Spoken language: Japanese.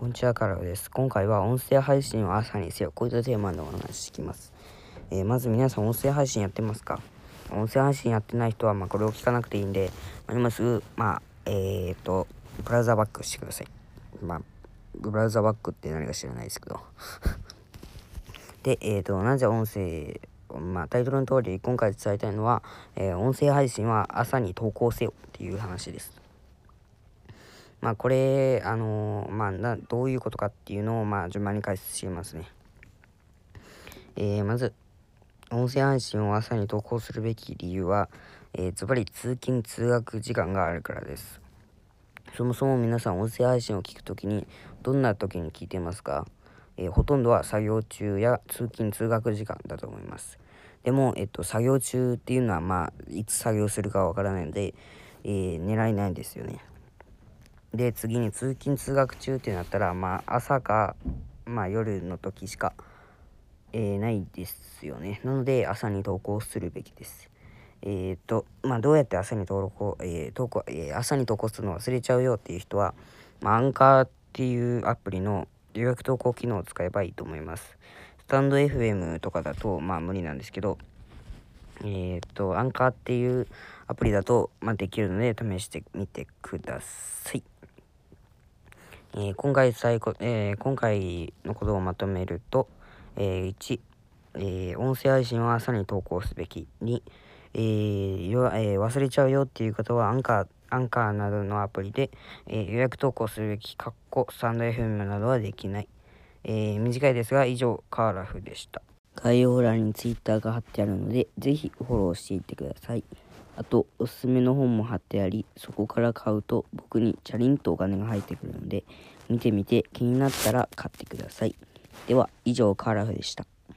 こんにちは、カラです。今回は音声配信を朝にせよ。こういったテーマでお話ししてきます。えー、まず皆さん音声配信やってますか？音声配信やってない人は、ま、これを聞かなくていいんで、まあ、今すぐ、まあ、えー、っと、ブラウザバックしてください。まあ、ブラウザバックって何か知らないですけど。で、えー、っと、なぜ音声、まあ、タイトルの通り、今回伝えたいのは、え、音声配信は朝に投稿せよっていう話です。まあこれ、あの、まあな、どういうことかっていうのを、まあ順番に解説しますね。えー、まず、音声配信を朝に投稿するべき理由は、えー、ズバリ通勤通学時間があるからです。そもそも皆さん音声配信を聞くときに、どんな時に聞いてますか？えー、ほとんどは作業中や通勤通学時間だと思います。でも、えっと、作業中っていうのは、まあ、いつ作業するかわからないので、えー、狙いないんですよね。で、次に通勤通学中ってなったら、まあ、朝か、まあ、夜の時しか、えー、ないですよね。なので、朝に投稿するべきです。えっ、と、まあ、どうやって朝に登録を、えー、投稿、えー、朝に投稿するの忘れちゃうよっていう人は、まあ、アンカーっていうアプリの予約投稿機能を使えばいいと思います。スタンド FM とかだと、まあ、無理なんですけど、えっ、と、アンカーっていうアプリだと、まあ、できるので、試してみてください。えー、今回最後、えー、今回のことをまとめると、えー、1、え音声配信は朝に投稿すべき。2、えよえ忘れちゃうよっていう方はアンカー、アンカーなどのアプリで、え予約投稿するべき、かっこスタンド FM などはできない。え短いですが、以上、カーラフでした。概要欄に Twitter が貼ってあるので、ぜひフォローしていってください。あと、おすすめの本も貼ってあり、そこから買うと僕にチャリンとお金が入ってくるので、見てみて気になったら買ってください。では、以上、カーラフでした。